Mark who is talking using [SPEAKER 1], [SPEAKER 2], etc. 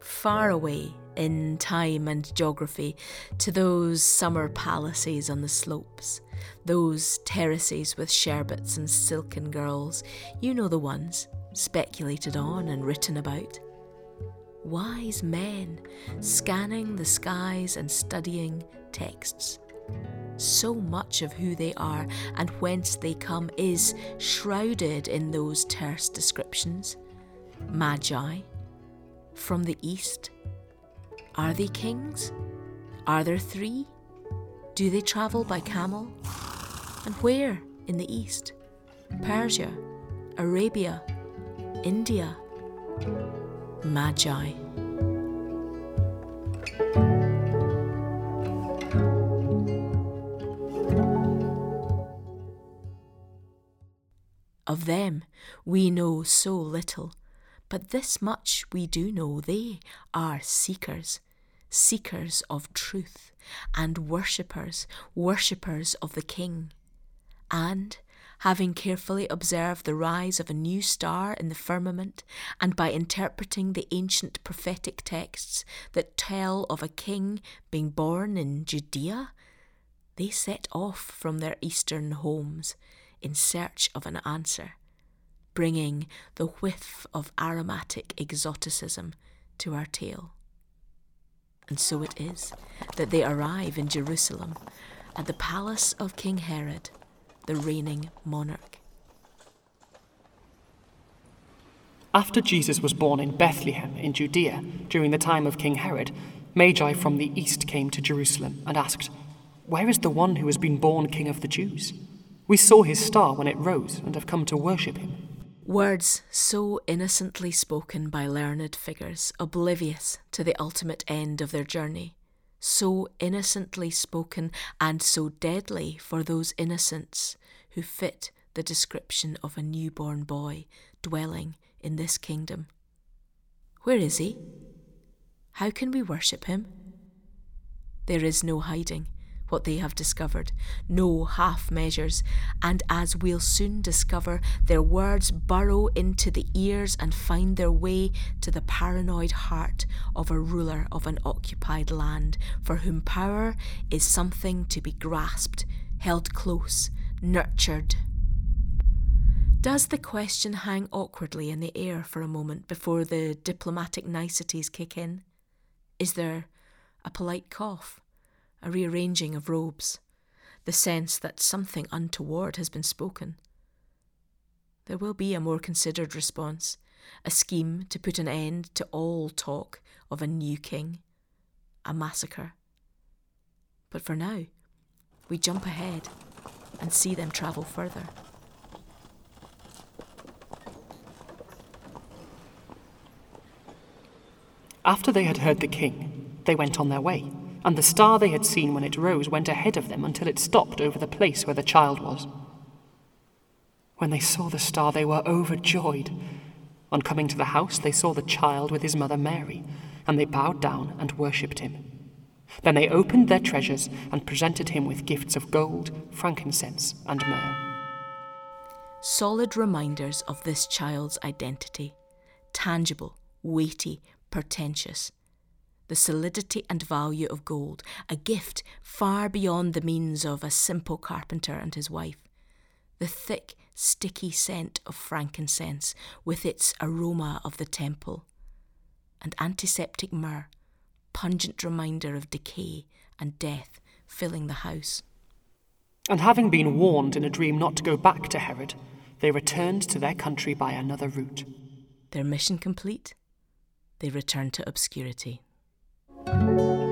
[SPEAKER 1] far away in time and geography to those summer palaces on the slopes, those terraces with sherbets and silken girls, you know the ones, speculated on and written about. Wise men scanning the skies and studying texts. So much of who they are and whence they come is shrouded in those terse descriptions. Magi, from the east? Are they kings? Are there three? Do they travel by camel? And where in the east? Persia, Arabia, India? Magi. Of them we know so little but this much we do know they are seekers, seekers of truth, and worshippers, worshippers of the King. And, having carefully observed the rise of a new star in the firmament, and by interpreting the ancient prophetic texts that tell of a king being born in Judea, they set off from their eastern homes in search of an answer bringing the whiff of aromatic exoticism to our tale. And so it is that they arrive in Jerusalem at the palace of King Herod, the reigning monarch.
[SPEAKER 2] After Jesus was born in Bethlehem in Judea during the time of King Herod, Magi from the east came to Jerusalem and asked, Where is the one who has been born King of the Jews? We saw his star when it rose and have come to worship him.
[SPEAKER 1] Words so innocently spoken by learned figures, oblivious to the ultimate end of their journey, so innocently spoken and so deadly for those innocents who fit the description of a newborn boy dwelling in this kingdom. Where is he? How can we worship him? There is no hiding what they have discovered, no half measures, and as we'll soon discover, their words burrow into the ears and find their way to the paranoid heart of a ruler of an occupied land, for whom power is something to be grasped, held close, nurtured. Does the question hang awkwardly in the air for a moment before the diplomatic niceties kick in? Is there a polite cough? A rearranging of robes, the sense that something untoward has been spoken. There will be a more considered response, a scheme to put an end to all talk of a new king, a massacre. But for now, we jump ahead and see them travel further.
[SPEAKER 2] After they had heard the king, they went on their way and the star they had seen when it rose went ahead of them until it stopped over the place where the child was. When they saw the star, they were overjoyed. On coming to the house, they saw the child with his mother Mary, and they bowed down and worshipped him. Then they opened their treasures and presented him with gifts of gold, frankincense, and myrrh.
[SPEAKER 1] Solid reminders of this child's identity tangible, weighty, portentous the solidity and value of gold, a gift far beyond the means of a simple carpenter and his wife. The thick, sticky scent of frankincense with its aroma of the temple, and antiseptic myrrh, pungent reminder of decay and death filling the house.
[SPEAKER 2] And having been warned in a dream not to go back to Herod, they returned to their country by another route.
[SPEAKER 1] Their mission complete, they returned to obscurity. Thank you.